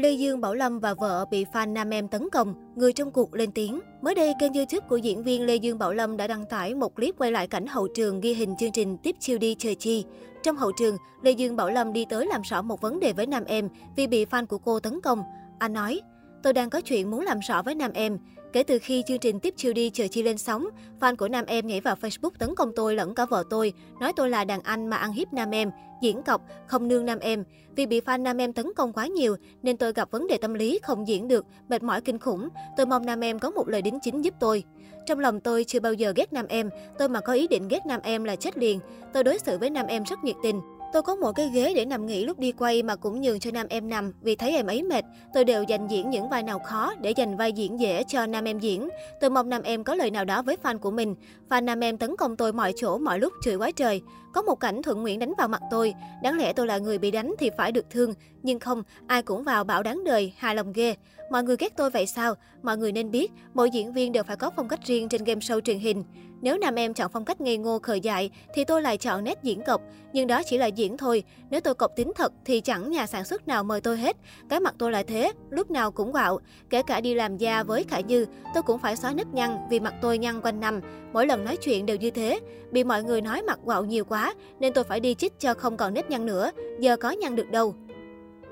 Lê Dương Bảo Lâm và vợ bị fan nam em tấn công, người trong cuộc lên tiếng. Mới đây, kênh YouTube của diễn viên Lê Dương Bảo Lâm đã đăng tải một clip quay lại cảnh hậu trường ghi hình chương trình Tiếp chiêu đi chơi chi. Trong hậu trường, Lê Dương Bảo Lâm đi tới làm rõ một vấn đề với nam em vì bị fan của cô tấn công. Anh nói, tôi đang có chuyện muốn làm rõ với nam em. Kể từ khi chương trình Tiếp chiêu đi chờ chi lên sóng, fan của nam em nhảy vào Facebook tấn công tôi lẫn cả vợ tôi, nói tôi là đàn anh mà ăn hiếp nam em, diễn cọc, không nương nam em. Vì bị fan nam em tấn công quá nhiều nên tôi gặp vấn đề tâm lý không diễn được, mệt mỏi kinh khủng. Tôi mong nam em có một lời đính chính giúp tôi. Trong lòng tôi chưa bao giờ ghét nam em, tôi mà có ý định ghét nam em là chết liền. Tôi đối xử với nam em rất nhiệt tình. Tôi có một cái ghế để nằm nghỉ lúc đi quay mà cũng nhường cho nam em nằm, vì thấy em ấy mệt. Tôi đều dành diễn những vai nào khó để dành vai diễn dễ cho nam em diễn. Tôi mong nam em có lời nào đó với fan của mình. Fan nam em tấn công tôi mọi chỗ, mọi lúc, chửi quá trời. Có một cảnh Thuận Nguyễn đánh vào mặt tôi. Đáng lẽ tôi là người bị đánh thì phải được thương. Nhưng không, ai cũng vào bảo đáng đời, hài lòng ghê. Mọi người ghét tôi vậy sao? Mọi người nên biết, mỗi diễn viên đều phải có phong cách riêng trên game show truyền hình. Nếu nam em chọn phong cách ngây ngô khờ dại, thì tôi lại chọn nét diễn cộc. Nhưng đó chỉ là diễn thôi. Nếu tôi cộc tính thật thì chẳng nhà sản xuất nào mời tôi hết. Cái mặt tôi là thế, lúc nào cũng quạo. Kể cả đi làm da với Khải Như, tôi cũng phải xóa nếp nhăn vì mặt tôi nhăn quanh năm. Mỗi lần nói chuyện đều như thế. Bị mọi người nói mặt quạo nhiều quá, nên tôi phải đi chích cho không còn nếp nhăn nữa. Giờ có nhăn được đâu.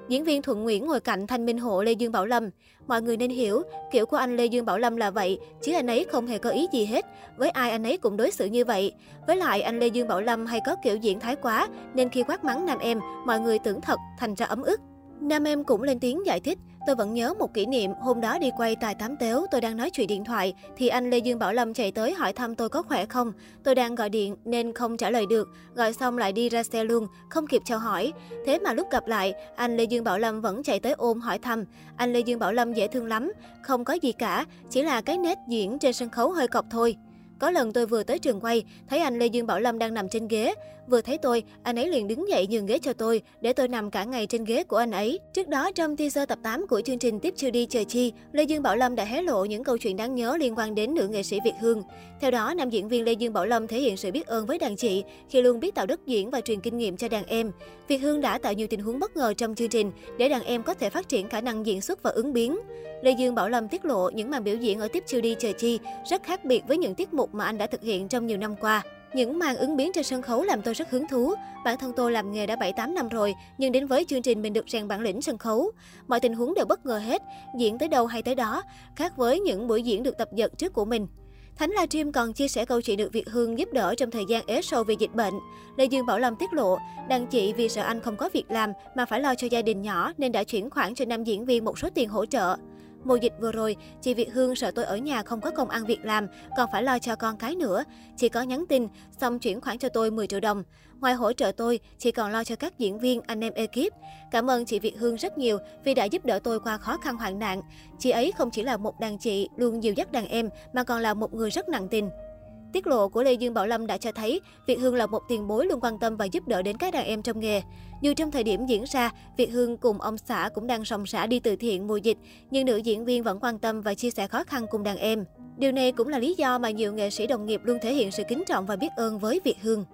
Diễn viên Thuận Nguyễn ngồi cạnh thanh minh hộ Lê Dương Bảo Lâm. Mọi người nên hiểu, kiểu của anh Lê Dương Bảo Lâm là vậy, chứ anh ấy không hề có ý gì hết. Với ai anh ấy cũng đối xử như vậy. Với lại anh Lê Dương Bảo Lâm hay có kiểu diễn thái quá, nên khi quát mắng nam em, mọi người tưởng thật, thành ra ấm ức. Nam em cũng lên tiếng giải thích, tôi vẫn nhớ một kỷ niệm, hôm đó đi quay tài tám tếu, tôi đang nói chuyện điện thoại, thì anh Lê Dương Bảo Lâm chạy tới hỏi thăm tôi có khỏe không. Tôi đang gọi điện nên không trả lời được, gọi xong lại đi ra xe luôn, không kịp chào hỏi. Thế mà lúc gặp lại, anh Lê Dương Bảo Lâm vẫn chạy tới ôm hỏi thăm. Anh Lê Dương Bảo Lâm dễ thương lắm, không có gì cả, chỉ là cái nét diễn trên sân khấu hơi cọc thôi. Có lần tôi vừa tới trường quay, thấy anh Lê Dương Bảo Lâm đang nằm trên ghế. Vừa thấy tôi, anh ấy liền đứng dậy nhường ghế cho tôi, để tôi nằm cả ngày trên ghế của anh ấy. Trước đó, trong teaser tập 8 của chương trình Tiếp chưa Đi Chờ Chi, Lê Dương Bảo Lâm đã hé lộ những câu chuyện đáng nhớ liên quan đến nữ nghệ sĩ Việt Hương. Theo đó, nam diễn viên Lê Dương Bảo Lâm thể hiện sự biết ơn với đàn chị khi luôn biết tạo đất diễn và truyền kinh nghiệm cho đàn em. Việt Hương đã tạo nhiều tình huống bất ngờ trong chương trình để đàn em có thể phát triển khả năng diễn xuất và ứng biến. Lê Dương Bảo Lâm tiết lộ những màn biểu diễn ở Tiếp chưa Đi Chờ Chi rất khác biệt với những tiết mục mục mà anh đã thực hiện trong nhiều năm qua. Những màn ứng biến trên sân khấu làm tôi rất hứng thú. Bản thân tôi làm nghề đã 7-8 năm rồi, nhưng đến với chương trình mình được rèn bản lĩnh sân khấu. Mọi tình huống đều bất ngờ hết, diễn tới đâu hay tới đó, khác với những buổi diễn được tập dượt trước của mình. Thánh livestream còn chia sẻ câu chuyện được Việt Hương giúp đỡ trong thời gian ế sâu vì dịch bệnh. Lê Dương Bảo Lâm tiết lộ, đàn chị vì sợ anh không có việc làm mà phải lo cho gia đình nhỏ nên đã chuyển khoản cho nam diễn viên một số tiền hỗ trợ. Mùa dịch vừa rồi, chị Việt Hương sợ tôi ở nhà không có công ăn việc làm, còn phải lo cho con cái nữa. Chị có nhắn tin, xong chuyển khoản cho tôi 10 triệu đồng. Ngoài hỗ trợ tôi, chị còn lo cho các diễn viên, anh em ekip. Cảm ơn chị Việt Hương rất nhiều vì đã giúp đỡ tôi qua khó khăn hoạn nạn. Chị ấy không chỉ là một đàn chị luôn dìu dắt đàn em, mà còn là một người rất nặng tình. Tiết lộ của Lê Dương Bảo Lâm đã cho thấy Việt Hương là một tiền bối luôn quan tâm và giúp đỡ đến các đàn em trong nghề. Dù trong thời điểm diễn ra, Việt Hương cùng ông xã cũng đang sòng xã đi từ thiện mùa dịch, nhưng nữ diễn viên vẫn quan tâm và chia sẻ khó khăn cùng đàn em. Điều này cũng là lý do mà nhiều nghệ sĩ đồng nghiệp luôn thể hiện sự kính trọng và biết ơn với Việt Hương.